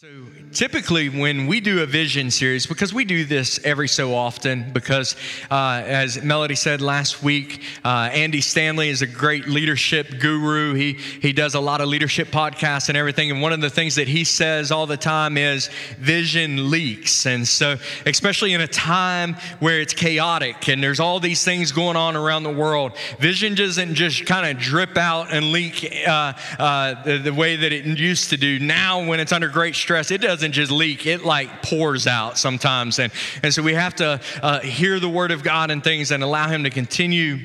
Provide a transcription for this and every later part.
So typically, when we do a vision series, because we do this every so often, because uh, as Melody said last week, uh, Andy Stanley is a great leadership guru. He he does a lot of leadership podcasts and everything. And one of the things that he says all the time is vision leaks. And so, especially in a time where it's chaotic and there's all these things going on around the world, vision doesn't just kind of drip out and leak uh, uh, the, the way that it used to do. Now, when it's under great stress stress, it doesn't just leak, it like pours out sometimes. And, and so we have to uh, hear the word of God and things and allow Him to continue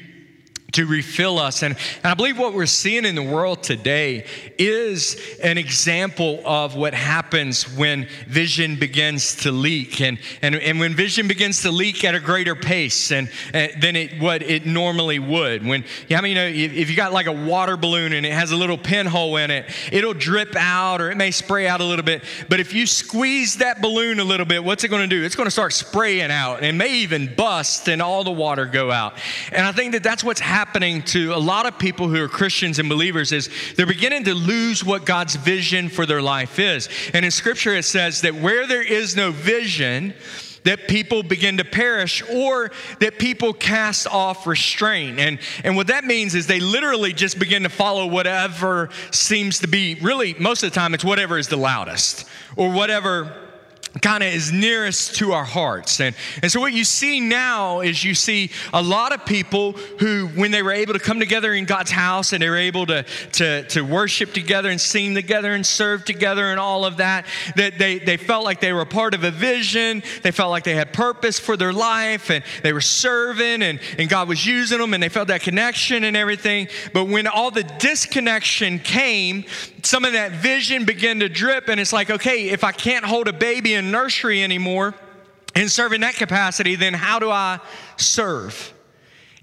to refill us. And, and I believe what we're seeing in the world today is an example of what happens when vision begins to leak and, and, and when vision begins to leak at a greater pace and, and than it, what it normally would. When, I mean, you know, if, if you got like a water balloon and it has a little pinhole in it, it'll drip out or it may spray out a little bit. But if you squeeze that balloon a little bit, what's it going to do? It's going to start spraying out and it may even bust and all the water go out. And I think that that's what's happening happening to a lot of people who are Christians and believers is they're beginning to lose what God's vision for their life is. And in scripture, it says that where there is no vision, that people begin to perish or that people cast off restraint. And, and what that means is they literally just begin to follow whatever seems to be really, most of the time, it's whatever is the loudest or whatever kind of is nearest to our hearts. And, and so, what you see now is you see a lot of people who, when they were able to come together in God's house and they were able to, to, to worship together and sing together and serve together and all of that, that they, they felt like they were part of a vision. They felt like they had purpose for their life and they were serving and, and God was using them and they felt that connection and everything. But when all the disconnection came, some of that vision began to drip, and it's like, okay, if I can't hold a baby in nursery anymore and serve in that capacity, then how do I serve?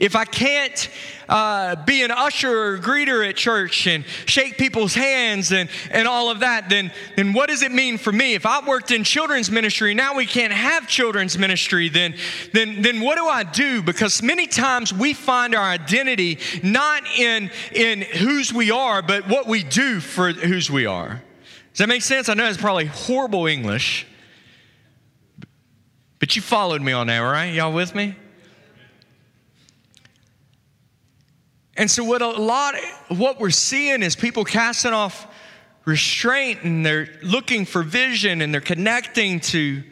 If I can't uh, be an usher or greeter at church and shake people's hands and, and all of that, then, then what does it mean for me? If I worked in children's ministry, now we can't have children's ministry, then, then, then what do I do? Because many times we find our identity not in, in whose we are, but what we do for whose we are. Does that make sense? I know it's probably horrible English, but you followed me on that, right? Y'all with me? And so what a lot what we're seeing is people casting off restraint and they're looking for vision and they're connecting to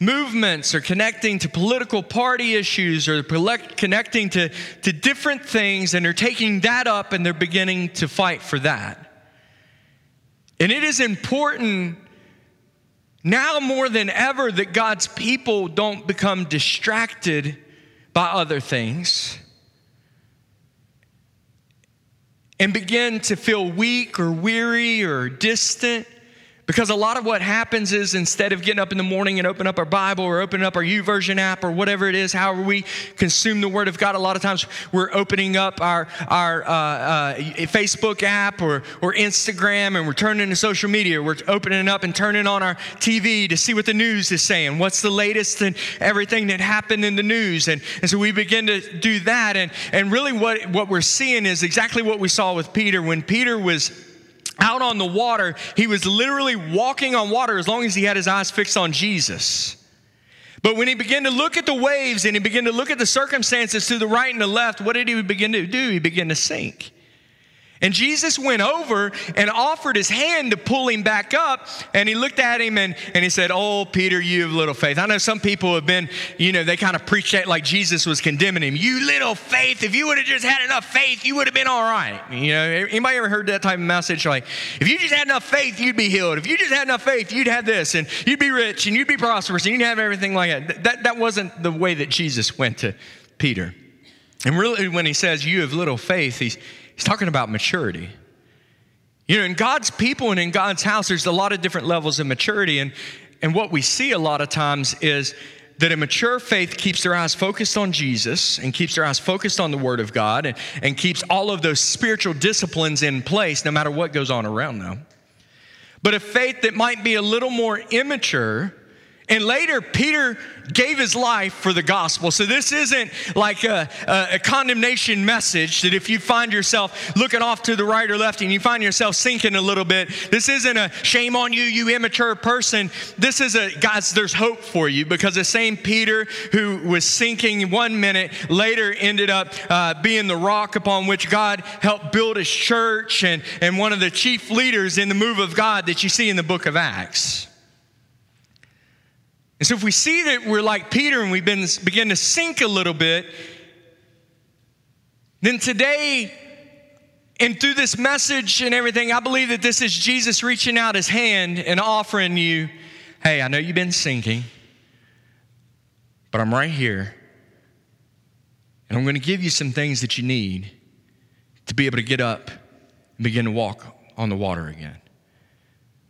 movements or connecting to political party issues or connecting to, to different things and they're taking that up and they're beginning to fight for that. And it is important now more than ever that God's people don't become distracted by other things and begin to feel weak or weary or distant because a lot of what happens is instead of getting up in the morning and open up our Bible or opening up our YouVersion app or whatever it is, however we consume the Word of God, a lot of times we're opening up our, our uh, uh, Facebook app or, or Instagram and we're turning to social media. We're opening up and turning on our TV to see what the news is saying. What's the latest and everything that happened in the news? And, and so we begin to do that. And, and really, what, what we're seeing is exactly what we saw with Peter. When Peter was out on the water, he was literally walking on water as long as he had his eyes fixed on Jesus. But when he began to look at the waves and he began to look at the circumstances to the right and the left, what did he begin to do? He began to sink. And Jesus went over and offered his hand to pull him back up. And he looked at him and, and he said, Oh, Peter, you have little faith. I know some people have been, you know, they kind of preach that like Jesus was condemning him. You little faith. If you would have just had enough faith, you would have been all right. You know, anybody ever heard that type of message? Like, if you just had enough faith, you'd be healed. If you just had enough faith, you'd have this and you'd be rich and you'd be prosperous and you'd have everything like that. That, that wasn't the way that Jesus went to Peter. And really, when he says, You have little faith, he's He's talking about maturity. You know, in God's people and in God's house, there's a lot of different levels of maturity. And, and what we see a lot of times is that a mature faith keeps their eyes focused on Jesus and keeps their eyes focused on the Word of God and, and keeps all of those spiritual disciplines in place no matter what goes on around them. But a faith that might be a little more immature And later, Peter gave his life for the gospel. So, this isn't like a, a, condemnation message that if you find yourself looking off to the right or left and you find yourself sinking a little bit, this isn't a shame on you, you immature person. This is a, guys, there's hope for you because the same Peter who was sinking one minute later ended up uh, being the rock upon which God helped build his church and, and one of the chief leaders in the move of God that you see in the book of Acts. And so if we see that we're like Peter and we've been begin to sink a little bit, then today and through this message and everything, I believe that this is Jesus reaching out his hand and offering you, hey, I know you've been sinking, but I'm right here. And I'm going to give you some things that you need to be able to get up and begin to walk on the water again.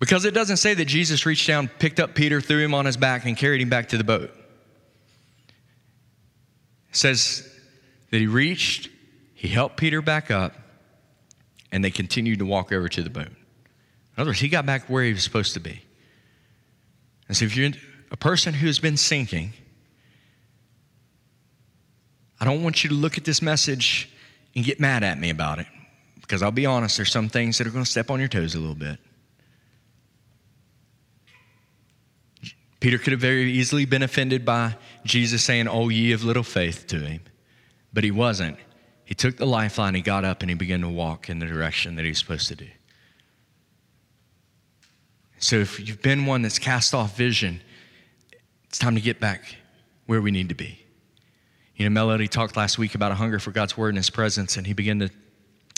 Because it doesn't say that Jesus reached down, picked up Peter, threw him on his back, and carried him back to the boat. It says that he reached, he helped Peter back up, and they continued to walk over to the boat. In other words, he got back where he was supposed to be. And so if you're a person who has been sinking, I don't want you to look at this message and get mad at me about it. Because I'll be honest, there's some things that are going to step on your toes a little bit. Peter could have very easily been offended by Jesus saying, Oh, ye of little faith to him. But he wasn't. He took the lifeline, he got up, and he began to walk in the direction that he's supposed to do. So if you've been one that's cast off vision, it's time to get back where we need to be. You know, Melody talked last week about a hunger for God's word and his presence, and he began to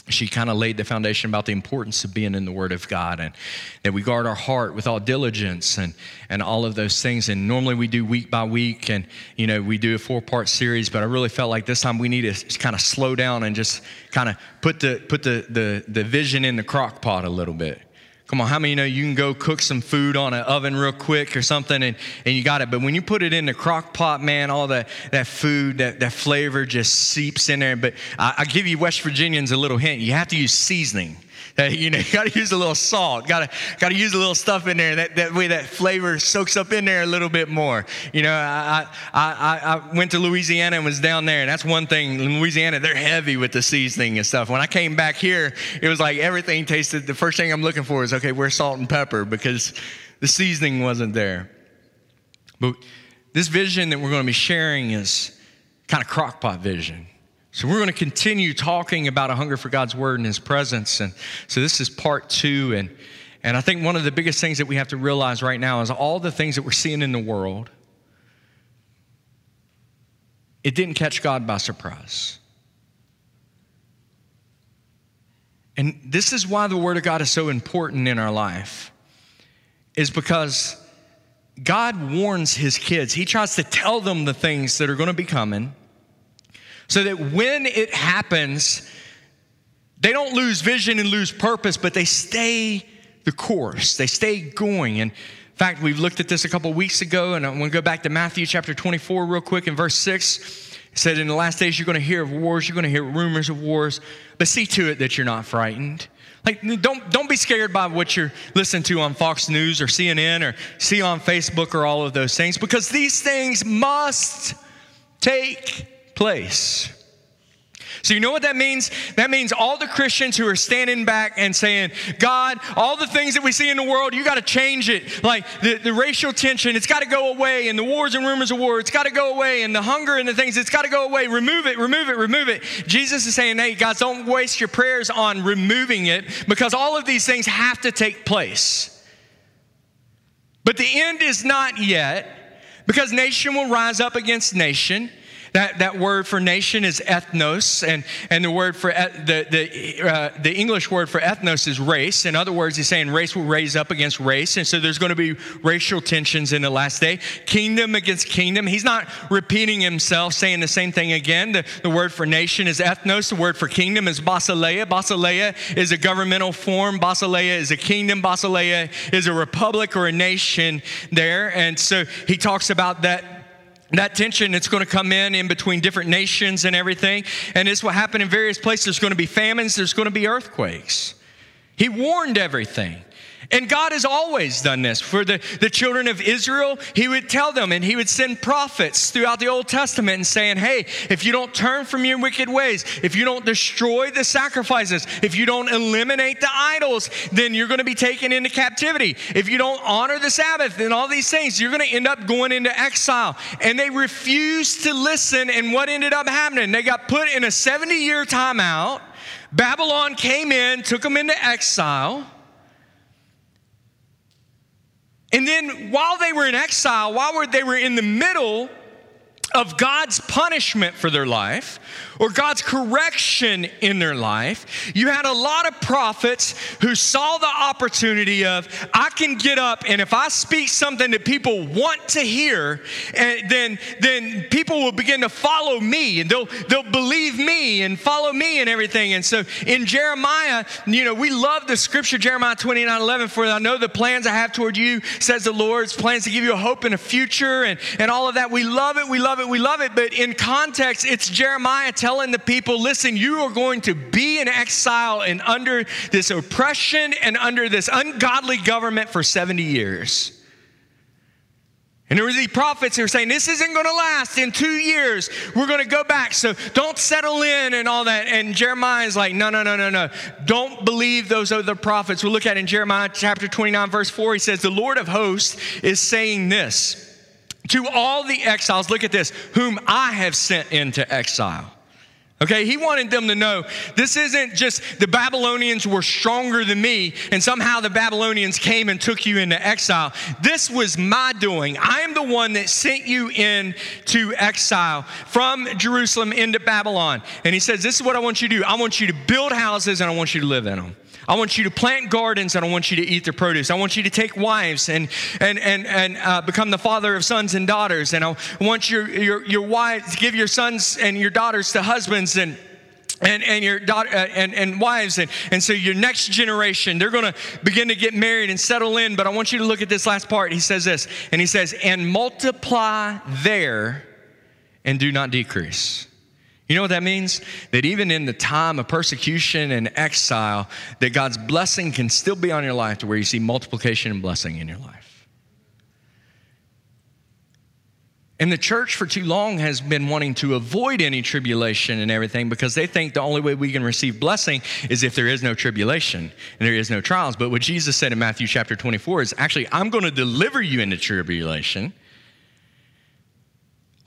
she kind of laid the foundation about the importance of being in the Word of God and that we guard our heart with all diligence and, and all of those things. And normally we do week by week and, you know, we do a four part series, but I really felt like this time we need to kind of slow down and just kind of put the, put the, the, the vision in the crock pot a little bit. Come on, how many know you can go cook some food on an oven real quick or something and, and you got it? But when you put it in the crock pot, man, all that, that food, that, that flavor just seeps in there. But I, I give you West Virginians a little hint. You have to use seasoning. Uh, you know, you got to use a little salt. Got to got to use a little stuff in there. That, that way, that flavor soaks up in there a little bit more. You know, I, I I went to Louisiana and was down there, and that's one thing. In Louisiana, they're heavy with the seasoning and stuff. When I came back here, it was like everything tasted. The first thing I'm looking for is okay, where's salt and pepper because the seasoning wasn't there. But this vision that we're going to be sharing is kind of crockpot vision. So, we're going to continue talking about a hunger for God's word and his presence. And so, this is part two. And, and I think one of the biggest things that we have to realize right now is all the things that we're seeing in the world, it didn't catch God by surprise. And this is why the Word of God is so important in our life, is because God warns His kids. He tries to tell them the things that are going to be coming so that when it happens, they don't lose vision and lose purpose, but they stay the course. They stay going. And in fact, we've looked at this a couple weeks ago, and I want to go back to Matthew chapter 24 real quick in verse 6. It said, In the last days, you're going to hear of wars, you're going to hear rumors of wars, but see to it that you're not frightened. Like, don't, don't be scared by what you're listening to on Fox News or CNN or see on Facebook or all of those things, because these things must take place. So, you know what that means? That means all the Christians who are standing back and saying, God, all the things that we see in the world, you got to change it. Like the, the racial tension, it's got to go away, and the wars and rumors of war, it's got to go away, and the hunger and the things, it's got to go away. Remove it, remove it, remove it. Jesus is saying, hey, guys, don't waste your prayers on removing it because all of these things have to take place. But the end is not yet because nation will rise up against nation that, that word for nation is ethnos, and, and the word for the, the, uh, the English word for ethnos is race. In other words, he's saying race will raise up against race, and so there's going to be racial tensions in the last day. Kingdom against kingdom. He's not repeating himself, saying the same thing again. The, the word for nation is ethnos, the word for kingdom is basileia. Basileia is a governmental form, basileia is a kingdom, basileia is a republic or a nation there. And so he talks about that that tension that's going to come in in between different nations and everything. And it's what happened in various places. There's going to be famines, there's going to be earthquakes. He warned everything. And God has always done this. For the, the children of Israel, He would tell them and He would send prophets throughout the Old Testament and saying, Hey, if you don't turn from your wicked ways, if you don't destroy the sacrifices, if you don't eliminate the idols, then you're going to be taken into captivity. If you don't honor the Sabbath and all these things, you're going to end up going into exile. And they refused to listen. And what ended up happening? They got put in a 70 year timeout. Babylon came in, took them into exile. And then while they were in exile, while they were in the middle of God's punishment for their life or God's correction in their life, you had a lot of prophets who saw the opportunity of, I can get up and if I speak something that people want to hear, and then, then people will begin to follow me and they'll, they'll believe me and follow me and everything. And so in Jeremiah, you know, we love the scripture, Jeremiah 29 11, for I know the plans I have toward you, says the Lord's plans to give you a hope and a future and, and all of that. We love it, we love it, we love it. But in context, it's Jeremiah telling the people, listen, you are going to be in exile and under this oppression and under this ungodly government for 70 years. And there were these prophets who were saying, This isn't going to last. In two years, we're going to go back. So don't settle in and all that. And Jeremiah is like, No, no, no, no, no. Don't believe those other prophets. We'll look at in Jeremiah chapter 29, verse 4. He says, The Lord of hosts is saying this to all the exiles, look at this, whom I have sent into exile. Okay, he wanted them to know this isn't just the Babylonians were stronger than me and somehow the Babylonians came and took you into exile. This was my doing. I am the one that sent you into exile from Jerusalem into Babylon. And he says, This is what I want you to do. I want you to build houses and I want you to live in them. I want you to plant gardens and I want you to eat their produce. I want you to take wives and, and, and, and uh, become the father of sons and daughters. And I want your, your, your wives, give your sons and your daughters to husbands and and, and your daughter uh, and, and wives and, and so your next generation they're going to begin to get married and settle in but i want you to look at this last part he says this and he says and multiply there and do not decrease you know what that means? That even in the time of persecution and exile, that God's blessing can still be on your life to where you see multiplication and blessing in your life. And the church for too long has been wanting to avoid any tribulation and everything because they think the only way we can receive blessing is if there is no tribulation and there is no trials. But what Jesus said in Matthew chapter 24 is actually, I'm going to deliver you into tribulation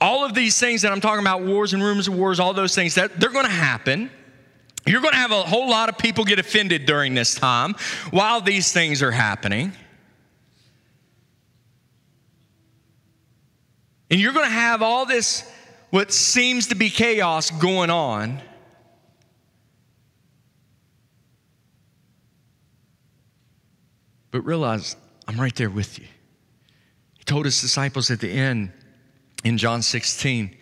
all of these things that I'm talking about, wars and rumors of wars, all those things, that they're going to happen. You're going to have a whole lot of people get offended during this time while these things are happening. And you're going to have all this, what seems to be chaos going on. But realize I'm right there with you. He told his disciples at the end, in John 16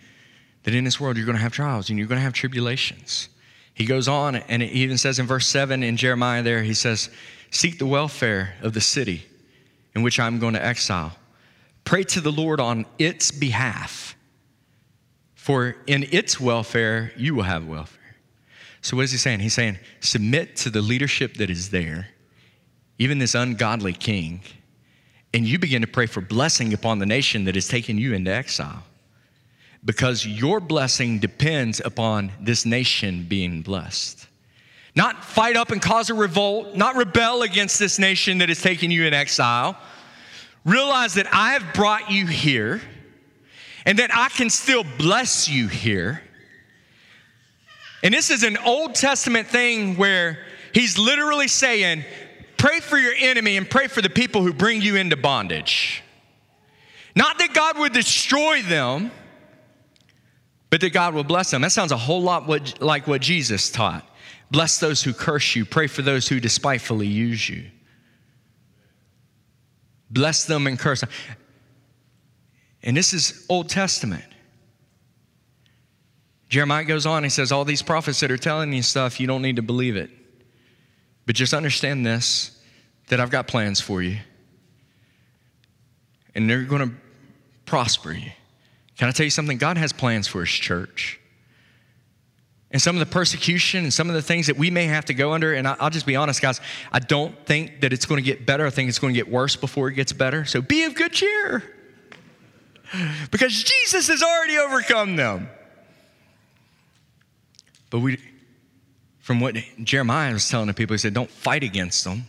that in this world you're going to have trials and you're going to have tribulations. He goes on and it even says in verse 7 in Jeremiah there, he says, Seek the welfare of the city in which I'm going to exile. Pray to the Lord on its behalf, for in its welfare you will have welfare. So, what is he saying? He's saying, Submit to the leadership that is there, even this ungodly king and you begin to pray for blessing upon the nation that has taken you into exile. Because your blessing depends upon this nation being blessed. Not fight up and cause a revolt, not rebel against this nation that has taken you in exile. Realize that I have brought you here and that I can still bless you here. And this is an Old Testament thing where he's literally saying, Pray for your enemy and pray for the people who bring you into bondage. Not that God would destroy them, but that God would bless them. That sounds a whole lot what, like what Jesus taught. Bless those who curse you, pray for those who despitefully use you. Bless them and curse them. And this is Old Testament. Jeremiah goes on, he says, All these prophets that are telling you stuff, you don't need to believe it. But just understand this that I've got plans for you, and they're going to prosper you. Can I tell you something? God has plans for His church. And some of the persecution and some of the things that we may have to go under. And I'll just be honest, guys, I don't think that it's going to get better. I think it's going to get worse before it gets better. So be of good cheer because Jesus has already overcome them. But we, from what Jeremiah was telling the people, he said, don't fight against them,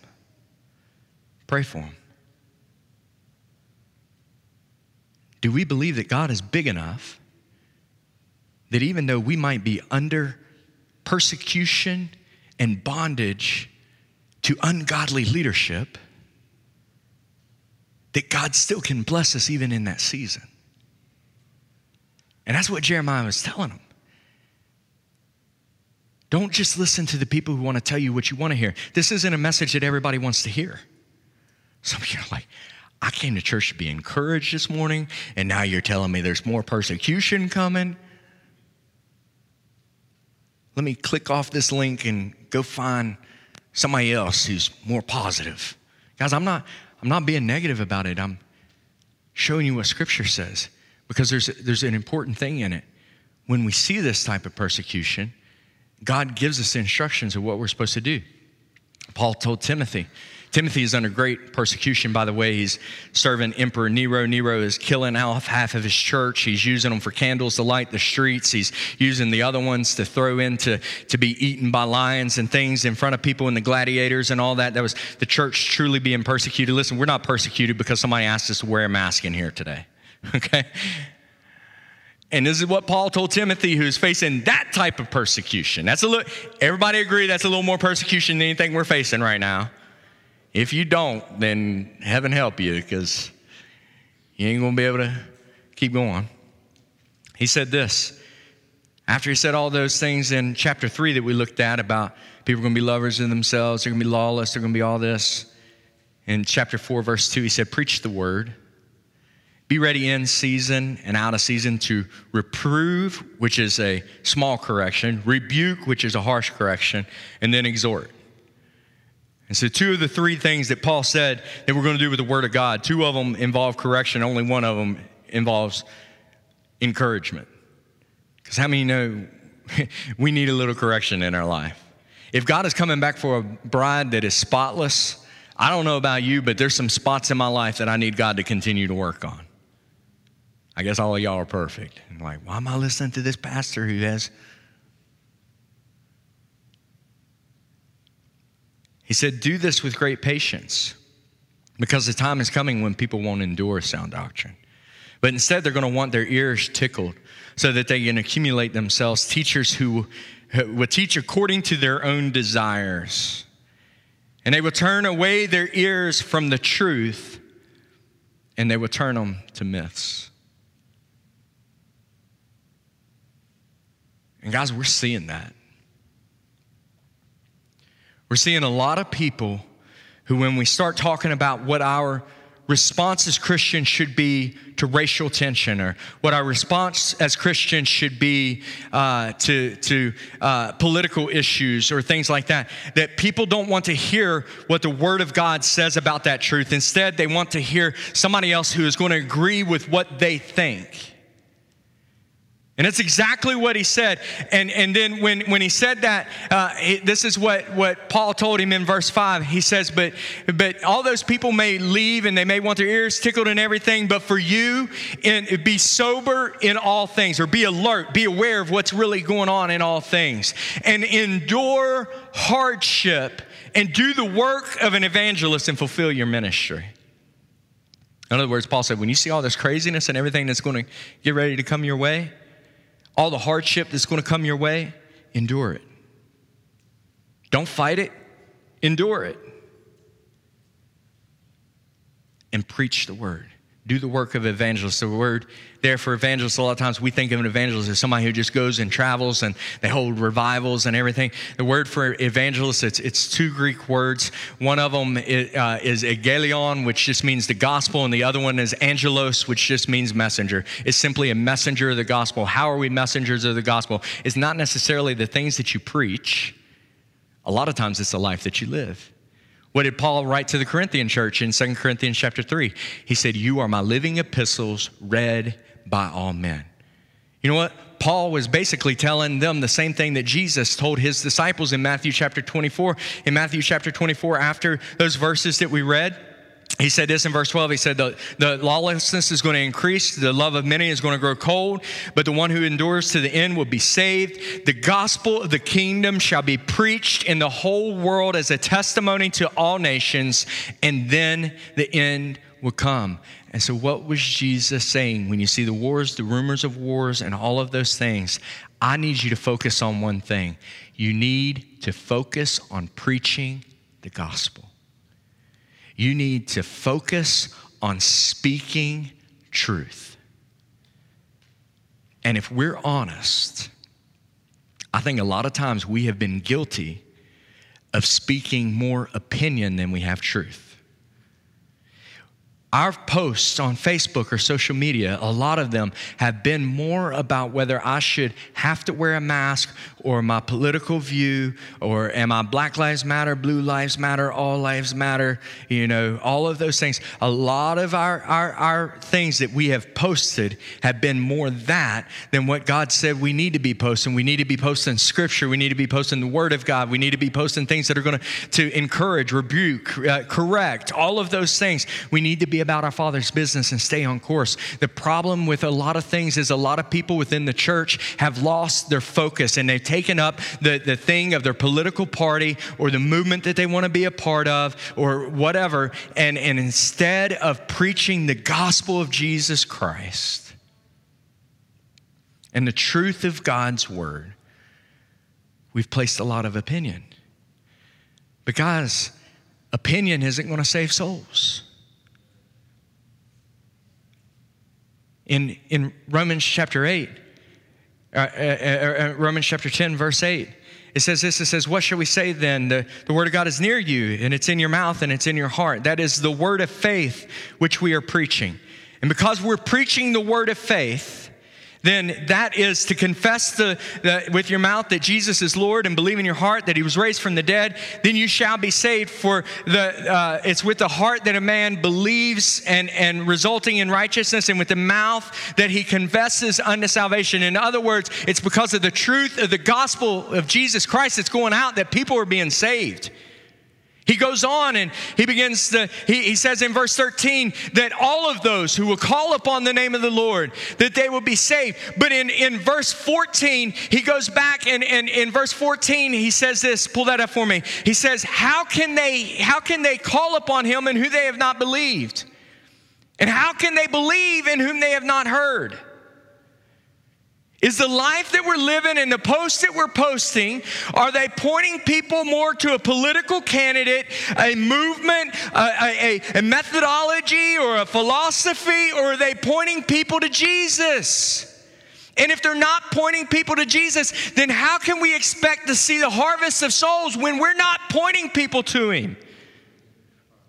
pray for them. Do we believe that God is big enough that even though we might be under persecution and bondage to ungodly leadership, that God still can bless us even in that season? And that's what Jeremiah was telling them. Don't just listen to the people who want to tell you what you want to hear. This isn't a message that everybody wants to hear. Some of you are like, I came to church to be encouraged this morning, and now you're telling me there's more persecution coming. Let me click off this link and go find somebody else who's more positive. Guys, I'm not, I'm not being negative about it. I'm showing you what Scripture says because there's, there's an important thing in it. When we see this type of persecution, God gives us instructions of what we're supposed to do. Paul told Timothy, Timothy is under great persecution, by the way. He's serving Emperor Nero. Nero is killing off half of his church. He's using them for candles to light the streets. He's using the other ones to throw in to, to be eaten by lions and things in front of people and the gladiators and all that. That was the church truly being persecuted. Listen, we're not persecuted because somebody asked us to wear a mask in here today. Okay? And this is what Paul told Timothy, who's facing that type of persecution. That's a little, everybody agree that's a little more persecution than anything we're facing right now. If you don't, then heaven help you because you ain't going to be able to keep going. He said this after he said all those things in chapter three that we looked at about people are going to be lovers of themselves, they're going to be lawless, they're going to be all this. In chapter four, verse two, he said, Preach the word. Be ready in season and out of season to reprove, which is a small correction, rebuke, which is a harsh correction, and then exhort. And so, two of the three things that Paul said that we're going to do with the Word of God, two of them involve correction, only one of them involves encouragement. Because how many know we need a little correction in our life? If God is coming back for a bride that is spotless, I don't know about you, but there's some spots in my life that I need God to continue to work on. I guess all of y'all are perfect. Like, why am I listening to this pastor who has. He said, Do this with great patience because the time is coming when people won't endure sound doctrine. But instead, they're going to want their ears tickled so that they can accumulate themselves teachers who will teach according to their own desires. And they will turn away their ears from the truth and they will turn them to myths. And guys, we're seeing that. We're seeing a lot of people who, when we start talking about what our response as Christians should be to racial tension, or what our response as Christians should be uh, to, to uh, political issues, or things like that, that people don't want to hear what the Word of God says about that truth. Instead, they want to hear somebody else who is going to agree with what they think. And it's exactly what he said. And, and then when, when he said that, uh, it, this is what, what Paul told him in verse 5. He says, but, but all those people may leave and they may want their ears tickled and everything, but for you, in, be sober in all things, or be alert, be aware of what's really going on in all things, and endure hardship and do the work of an evangelist and fulfill your ministry. In other words, Paul said, when you see all this craziness and everything that's going to get ready to come your way, all the hardship that's going to come your way, endure it. Don't fight it, endure it. And preach the word. Do the work of evangelist. The word there for evangelist, a lot of times we think of an evangelist as somebody who just goes and travels and they hold revivals and everything. The word for evangelist, it's, it's two Greek words. One of them is, uh, is egelion, which just means the gospel, and the other one is angelos, which just means messenger. It's simply a messenger of the gospel. How are we messengers of the gospel? It's not necessarily the things that you preach. A lot of times it's the life that you live. What did Paul write to the Corinthian church in 2 Corinthians chapter 3? He said, You are my living epistles read by all men. You know what? Paul was basically telling them the same thing that Jesus told his disciples in Matthew chapter 24. In Matthew chapter 24, after those verses that we read, he said this in verse 12. He said, the, the lawlessness is going to increase, the love of many is going to grow cold, but the one who endures to the end will be saved. The gospel of the kingdom shall be preached in the whole world as a testimony to all nations, and then the end will come. And so, what was Jesus saying when you see the wars, the rumors of wars, and all of those things? I need you to focus on one thing. You need to focus on preaching the gospel. You need to focus on speaking truth. And if we're honest, I think a lot of times we have been guilty of speaking more opinion than we have truth our posts on Facebook or social media, a lot of them have been more about whether I should have to wear a mask or my political view or am I Black Lives Matter, Blue Lives Matter, All Lives Matter, you know, all of those things. A lot of our, our, our things that we have posted have been more that than what God said we need to be posting. We need to be posting scripture. We need to be posting the Word of God. We need to be posting things that are going to, encourage, rebuke, uh, correct, all of those things. We need to be about our Father's business and stay on course. The problem with a lot of things is a lot of people within the church have lost their focus and they've taken up the, the thing of their political party or the movement that they want to be a part of or whatever. And, and instead of preaching the gospel of Jesus Christ and the truth of God's word, we've placed a lot of opinion. But, guys, opinion isn't going to save souls. in, in Romans chapter 8, uh, uh, uh, uh, Romans chapter 10, verse 8. It says this, it says, What shall we say then? The, the word of God is near you, and it's in your mouth, and it's in your heart. That is the word of faith which we are preaching. And because we're preaching the word of faith, then that is to confess the, the, with your mouth that Jesus is Lord and believe in your heart that he was raised from the dead, then you shall be saved. For the, uh, it's with the heart that a man believes and, and resulting in righteousness, and with the mouth that he confesses unto salvation. In other words, it's because of the truth of the gospel of Jesus Christ that's going out that people are being saved. He goes on and he begins to, he, he says in verse 13 that all of those who will call upon the name of the Lord, that they will be saved. But in, in verse 14, he goes back and, and in verse 14, he says this, pull that up for me. He says, How can they, how can they call upon him in who they have not believed? And how can they believe in whom they have not heard? Is the life that we're living and the posts that we're posting, are they pointing people more to a political candidate, a movement, a, a, a, methodology, or a philosophy, or are they pointing people to Jesus? And if they're not pointing people to Jesus, then how can we expect to see the harvest of souls when we're not pointing people to Him?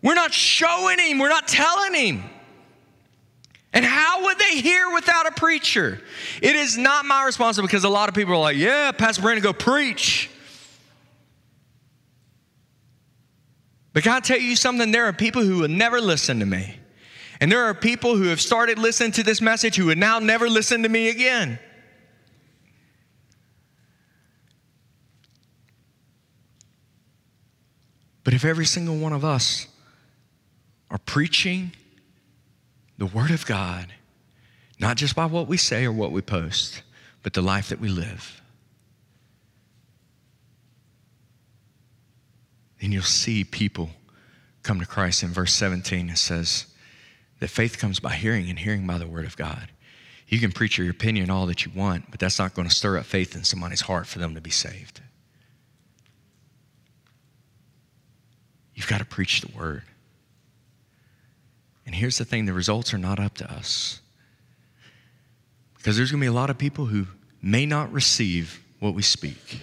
We're not showing Him, we're not telling Him. And how would they hear without a preacher? It is not my responsibility because a lot of people are like, yeah, Pastor Brandon, go preach. But can I tell you something? There are people who will never listen to me. And there are people who have started listening to this message who would now never listen to me again. But if every single one of us are preaching the Word of God, not just by what we say or what we post, but the life that we live. And you'll see people come to Christ. In verse 17, it says that faith comes by hearing, and hearing by the Word of God. You can preach your opinion all that you want, but that's not going to stir up faith in somebody's heart for them to be saved. You've got to preach the Word. And here's the thing the results are not up to us. Because there's going to be a lot of people who may not receive what we speak.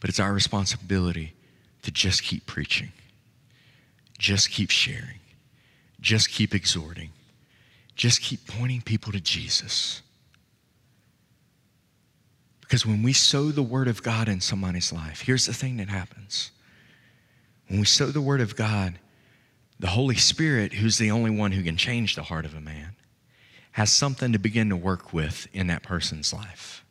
But it's our responsibility to just keep preaching, just keep sharing, just keep exhorting, just keep pointing people to Jesus. Because when we sow the word of God in somebody's life, here's the thing that happens when we sow the word of God, the Holy Spirit, who's the only one who can change the heart of a man, has something to begin to work with in that person's life.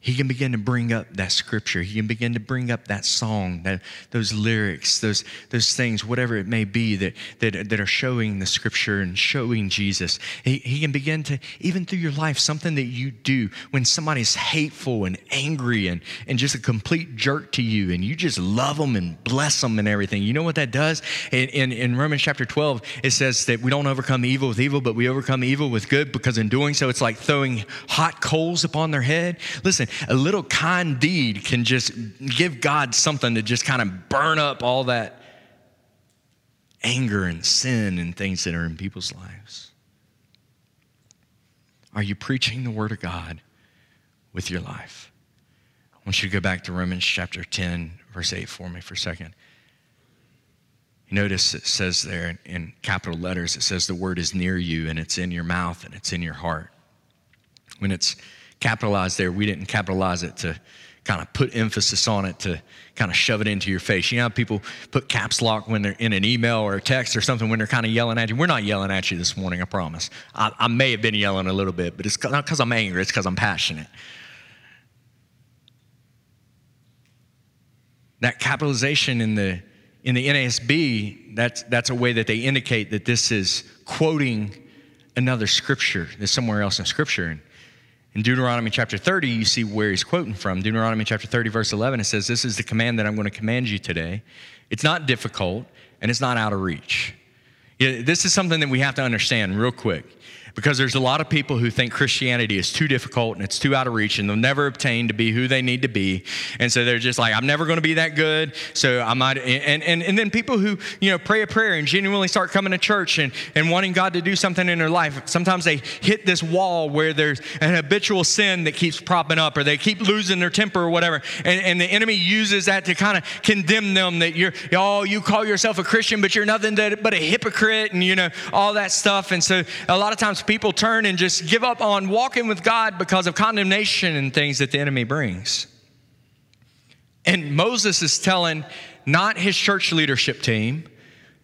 He can begin to bring up that scripture. He can begin to bring up that song, that, those lyrics, those, those things, whatever it may be that, that, that are showing the scripture and showing Jesus. He, he can begin to, even through your life, something that you do when somebody's hateful and angry and, and just a complete jerk to you, and you just love them and bless them and everything. You know what that does? In, in, in Romans chapter 12, it says that we don't overcome evil with evil, but we overcome evil with good because in doing so, it's like throwing hot coals upon their head. Listen, a little kind deed can just give God something to just kind of burn up all that anger and sin and things that are in people's lives. Are you preaching the Word of God with your life? I want you to go back to Romans chapter 10, verse 8 for me for a second. Notice it says there in capital letters, it says the word is near you and it's in your mouth and it's in your heart. When it's capitalized there. We didn't capitalize it to kind of put emphasis on it to kind of shove it into your face. You know people put caps lock when they're in an email or a text or something when they're kind of yelling at you? We're not yelling at you this morning, I promise. I, I may have been yelling a little bit, but it's not because I'm angry, it's because I'm passionate. That capitalization in the in the NASB, that's, that's a way that they indicate that this is quoting another scripture, that's somewhere else in scripture. And in Deuteronomy chapter 30, you see where he's quoting from. Deuteronomy chapter 30, verse 11, it says, This is the command that I'm going to command you today. It's not difficult and it's not out of reach. This is something that we have to understand real quick because there's a lot of people who think Christianity is too difficult and it's too out of reach and they'll never obtain to be who they need to be. And so they're just like, I'm never going to be that good. So I might, and, and, and then people who, you know, pray a prayer and genuinely start coming to church and, and wanting God to do something in their life. Sometimes they hit this wall where there's an habitual sin that keeps propping up or they keep losing their temper or whatever. And, and the enemy uses that to kind of condemn them that you're, oh, you call yourself a Christian, but you're nothing but a hypocrite and, you know, all that stuff. And so a lot of times people turn and just give up on walking with God because of condemnation and things that the enemy brings. And Moses is telling not his church leadership team,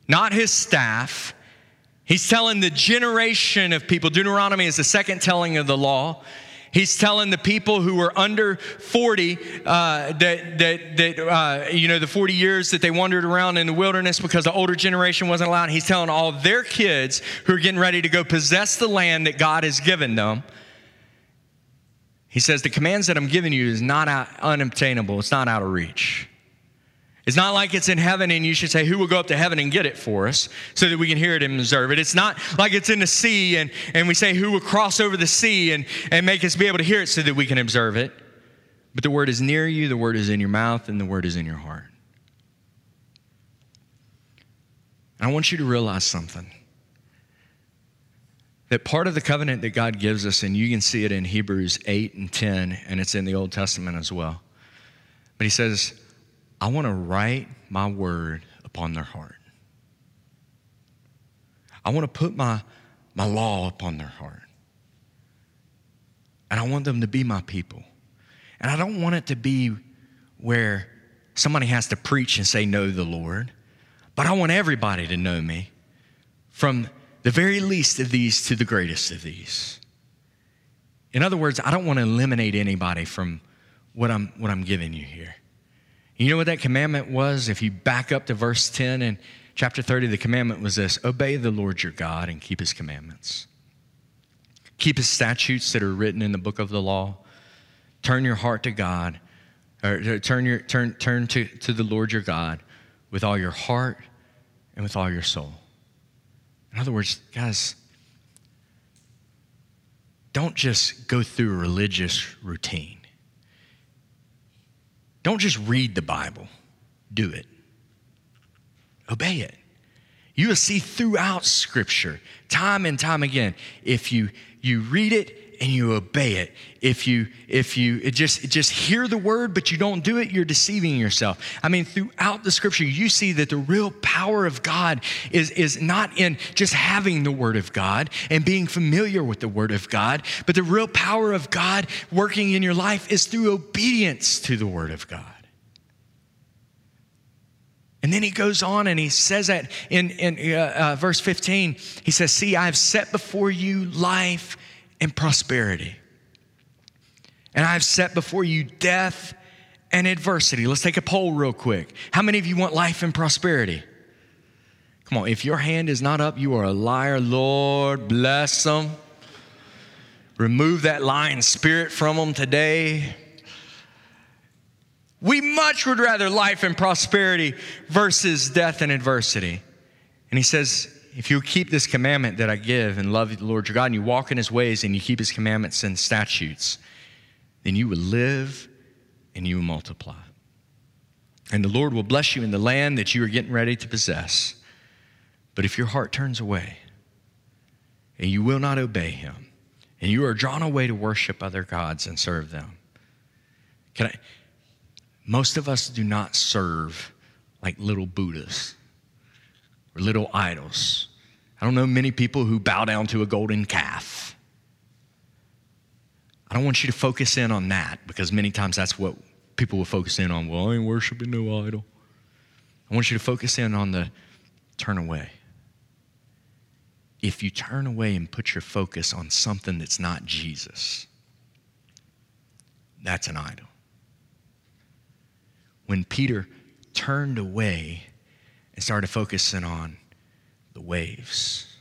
not his staff, he's telling the generation of people. Deuteronomy is the second telling of the law. He's telling the people who were under 40 uh, that, that, that uh, you know, the 40 years that they wandered around in the wilderness because the older generation wasn't allowed. He's telling all their kids who are getting ready to go possess the land that God has given them. He says, The commands that I'm giving you is not out, unobtainable, it's not out of reach. It's not like it's in heaven and you should say, Who will go up to heaven and get it for us so that we can hear it and observe it? It's not like it's in the sea and, and we say, Who will cross over the sea and, and make us be able to hear it so that we can observe it? But the word is near you, the word is in your mouth, and the word is in your heart. And I want you to realize something that part of the covenant that God gives us, and you can see it in Hebrews 8 and 10, and it's in the Old Testament as well. But he says, I want to write my word upon their heart. I want to put my, my law upon their heart. And I want them to be my people. And I don't want it to be where somebody has to preach and say, Know the Lord. But I want everybody to know me from the very least of these to the greatest of these. In other words, I don't want to eliminate anybody from what I'm, what I'm giving you here. You know what that commandment was? If you back up to verse 10 in chapter 30, the commandment was this obey the Lord your God and keep his commandments. Keep his statutes that are written in the book of the law. Turn your heart to God, or turn, your, turn, turn to, to the Lord your God with all your heart and with all your soul. In other words, guys, don't just go through a religious routine. Don't just read the Bible, do it. Obey it. You will see throughout Scripture, time and time again, if you, you read it and you obey it. If you if you just just hear the word but you don't do it, you're deceiving yourself. I mean, throughout the scripture, you see that the real power of God is is not in just having the word of God and being familiar with the word of God, but the real power of God working in your life is through obedience to the word of God. And then he goes on and he says that in, in uh, uh, verse 15. He says, See, I have set before you life and prosperity. And I have set before you death and adversity. Let's take a poll real quick. How many of you want life and prosperity? Come on, if your hand is not up, you are a liar. Lord, bless them. Remove that lying spirit from them today. We much would rather life and prosperity versus death and adversity. And he says, if you keep this commandment that I give and love the Lord your God, and you walk in his ways and you keep his commandments and statutes, then you will live and you will multiply. And the Lord will bless you in the land that you are getting ready to possess. But if your heart turns away and you will not obey him, and you are drawn away to worship other gods and serve them, can I? Most of us do not serve like little Buddhas or little idols. I don't know many people who bow down to a golden calf. I don't want you to focus in on that because many times that's what people will focus in on. Well, I ain't worshiping no idol. I want you to focus in on the turn away. If you turn away and put your focus on something that's not Jesus, that's an idol when Peter turned away and started focusing on the waves.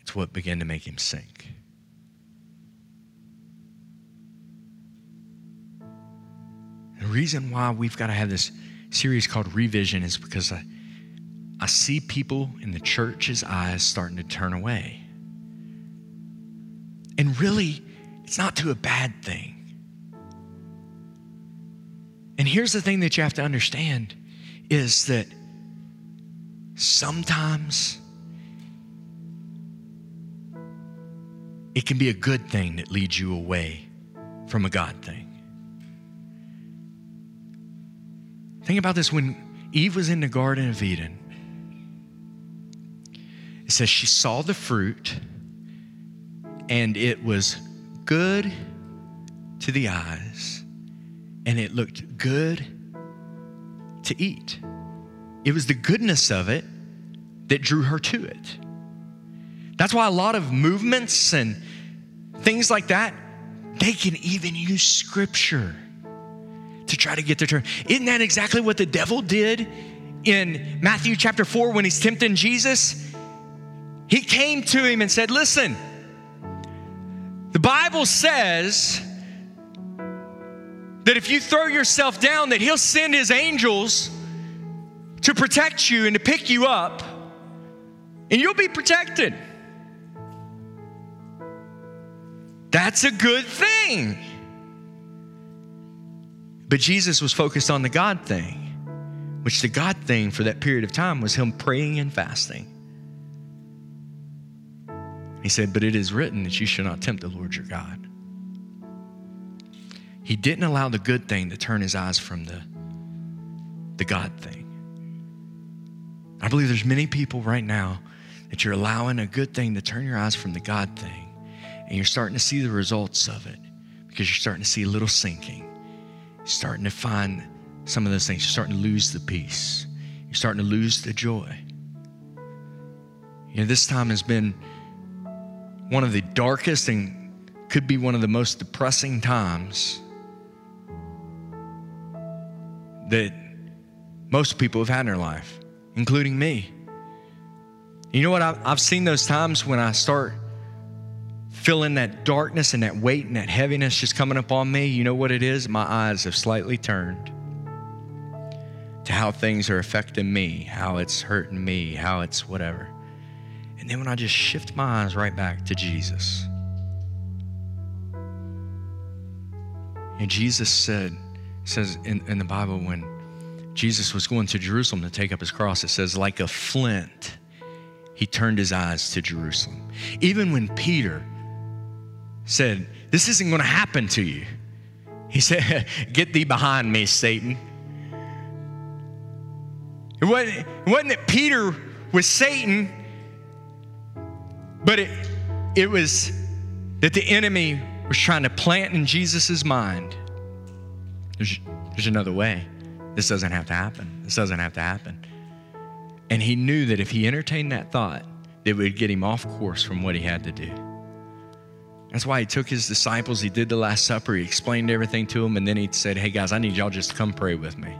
It's what began to make him sink. The reason why we've got to have this series called Revision is because I, I see people in the church's eyes starting to turn away. And really, it's not to a bad thing. And here's the thing that you have to understand is that sometimes it can be a good thing that leads you away from a God thing. Think about this when Eve was in the Garden of Eden. It says she saw the fruit and it was good to the eyes and it looked good to eat. It was the goodness of it that drew her to it. That's why a lot of movements and things like that, they can even use scripture to try to get their turn. Isn't that exactly what the devil did in Matthew chapter 4 when he's tempting Jesus? He came to him and said, Listen, the Bible says that if you throw yourself down, that He'll send His angels to protect you and to pick you up, and you'll be protected. That's a good thing. But Jesus was focused on the God thing, which the God thing for that period of time was Him praying and fasting. He said, But it is written that you shall not tempt the Lord your God. He didn't allow the good thing to turn his eyes from the, the God thing. I believe there's many people right now that you're allowing a good thing to turn your eyes from the God thing, and you're starting to see the results of it because you're starting to see a little sinking. You're starting to find some of those things. You're starting to lose the peace. You're starting to lose the joy. You know, this time has been one of the darkest and could be one of the most depressing times that most people have had in their life, including me. You know what? I've seen those times when I start feeling that darkness and that weight and that heaviness just coming up on me. You know what it is? My eyes have slightly turned to how things are affecting me, how it's hurting me, how it's whatever. And then when I just shift my eyes right back to Jesus, and Jesus said, says in, in the Bible when Jesus was going to Jerusalem to take up his cross, it says, like a flint, he turned his eyes to Jerusalem. Even when Peter said, This isn't going to happen to you, he said, Get thee behind me, Satan. It wasn't, it wasn't that Peter was Satan, but it, it was that the enemy was trying to plant in Jesus' mind there's, there's another way. This doesn't have to happen. This doesn't have to happen. And he knew that if he entertained that thought, it would get him off course from what he had to do. That's why he took his disciples, he did the Last Supper, he explained everything to them, and then he said, Hey guys, I need y'all just to come pray with me.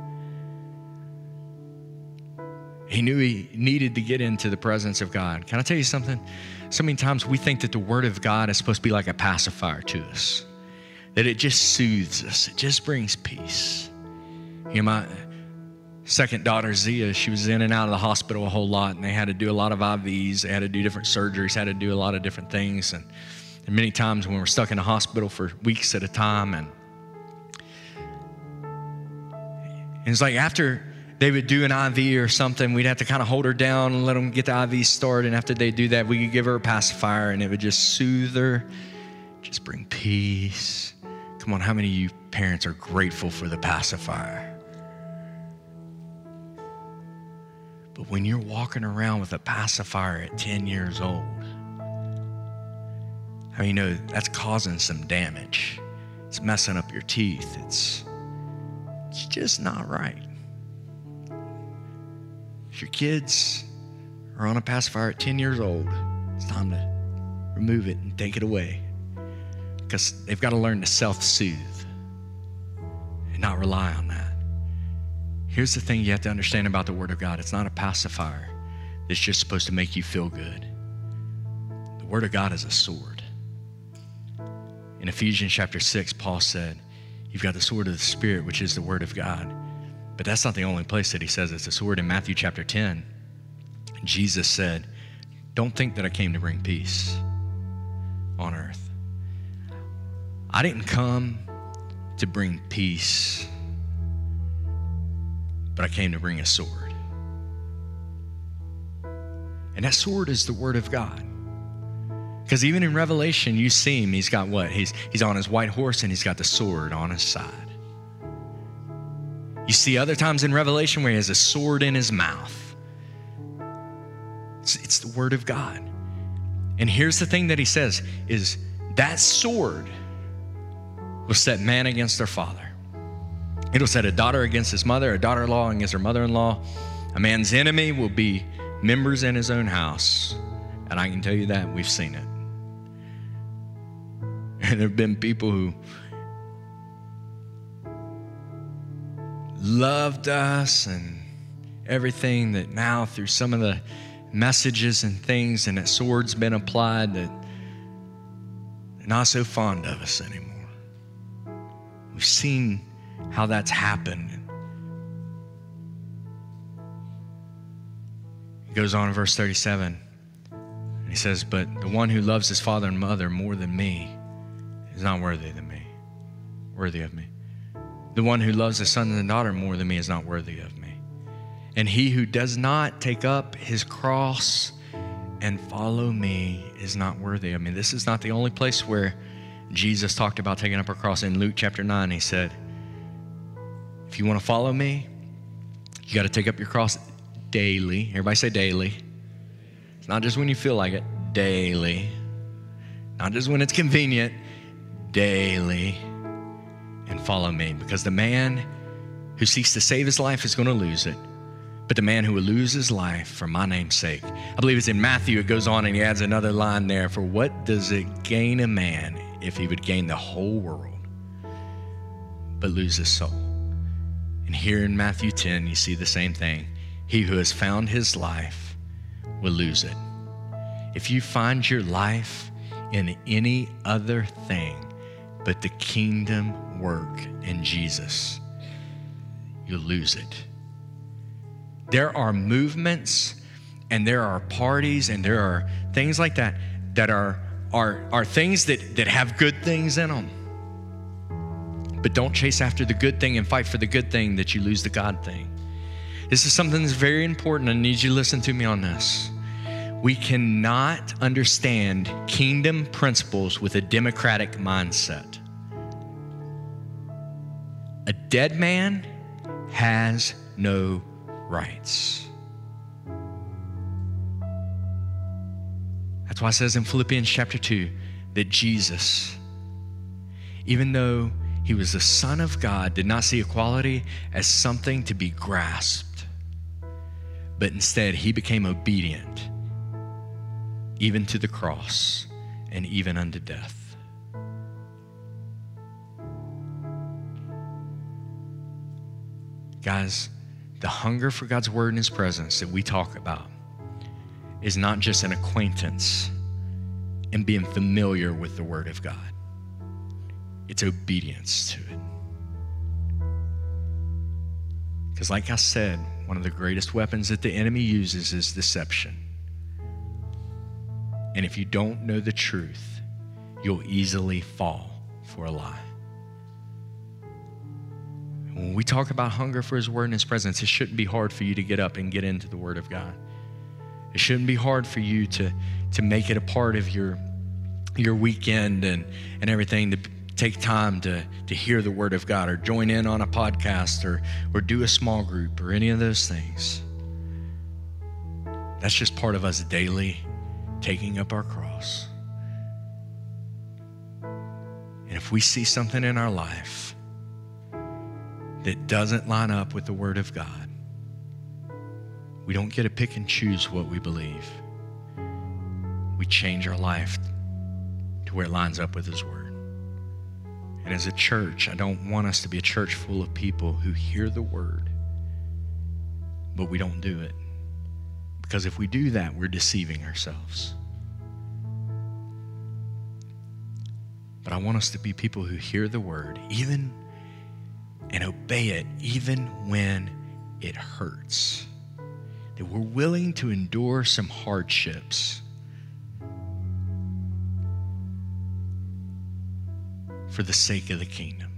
He knew he needed to get into the presence of God. Can I tell you something? So many times we think that the Word of God is supposed to be like a pacifier to us, that it just soothes us, it just brings peace. You know, my second daughter, Zia, she was in and out of the hospital a whole lot, and they had to do a lot of IVs, they had to do different surgeries, had to do a lot of different things. And, and many times when we're stuck in the hospital for weeks at a time, and, and it's like after they would do an IV or something, we'd have to kind of hold her down and let them get the IV started. And after they do that, we could give her a pacifier and it would just soothe her, just bring peace. Come on, how many of you parents are grateful for the pacifier? But when you're walking around with a pacifier at 10 years old, how you know that's causing some damage? It's messing up your teeth. It's, it's just not right. If your kids are on a pacifier at 10 years old, it's time to remove it and take it away because they've got to learn to self soothe and not rely on that. Here's the thing you have to understand about the Word of God it's not a pacifier that's just supposed to make you feel good. The Word of God is a sword. In Ephesians chapter 6, Paul said, You've got the sword of the Spirit, which is the Word of God. But that's not the only place that he says it's a sword. In Matthew chapter 10, Jesus said, Don't think that I came to bring peace on earth. I didn't come to bring peace, but I came to bring a sword. And that sword is the Word of God. Because even in Revelation, you see him, he's got what? He's, he's on his white horse and he's got the sword on his side. You see other times in Revelation where he has a sword in his mouth. It's, it's the word of God. And here's the thing that he says is that sword will set man against their father. It'll set a daughter against his mother, a daughter-in-law against her mother-in-law. A man's enemy will be members in his own house. And I can tell you that we've seen it. And there have been people who loved us and everything that now through some of the messages and things and that sword's been applied that they're not so fond of us anymore. We've seen how that's happened. He goes on in verse 37. And he says, But the one who loves his father and mother more than me is not worthy of me, worthy of me. The one who loves his son and daughter more than me is not worthy of me. And he who does not take up his cross and follow me is not worthy of me. This is not the only place where Jesus talked about taking up a cross. In Luke chapter 9, he said, If you want to follow me, you got to take up your cross daily. Everybody say daily. It's not just when you feel like it, daily. Not just when it's convenient, daily and follow me. Because the man who seeks to save his life is going to lose it. But the man who will lose his life for my name's sake. I believe it's in Matthew, it goes on and he adds another line there. For what does it gain a man if he would gain the whole world but lose his soul? And here in Matthew 10, you see the same thing. He who has found his life will lose it. If you find your life in any other thing but the kingdom work in Jesus, you'll lose it. There are movements and there are parties and there are things like that that are, are, are things that, that have good things in them. But don't chase after the good thing and fight for the good thing that you lose the God thing. This is something that's very important. I need you to listen to me on this. We cannot understand kingdom principles with a democratic mindset. A dead man has no rights. That's why it says in Philippians chapter 2 that Jesus, even though He was the Son of God, did not see equality as something to be grasped, but instead he became obedient, even to the cross and even unto death. Guys, the hunger for God's word and his presence that we talk about is not just an acquaintance and being familiar with the word of God, it's obedience to it. Because, like I said, one of the greatest weapons that the enemy uses is deception. And if you don't know the truth, you'll easily fall for a lie. When we talk about hunger for His Word and His presence, it shouldn't be hard for you to get up and get into the Word of God. It shouldn't be hard for you to, to make it a part of your, your weekend and, and everything, to take time to, to hear the Word of God or join in on a podcast or, or do a small group or any of those things. That's just part of us daily taking up our cross. And if we see something in our life, that doesn't line up with the Word of God, we don't get to pick and choose what we believe. We change our life to where it lines up with His Word. And as a church, I don't want us to be a church full of people who hear the Word, but we don't do it. Because if we do that, we're deceiving ourselves. But I want us to be people who hear the Word, even and obey it even when it hurts. That we're willing to endure some hardships for the sake of the kingdom.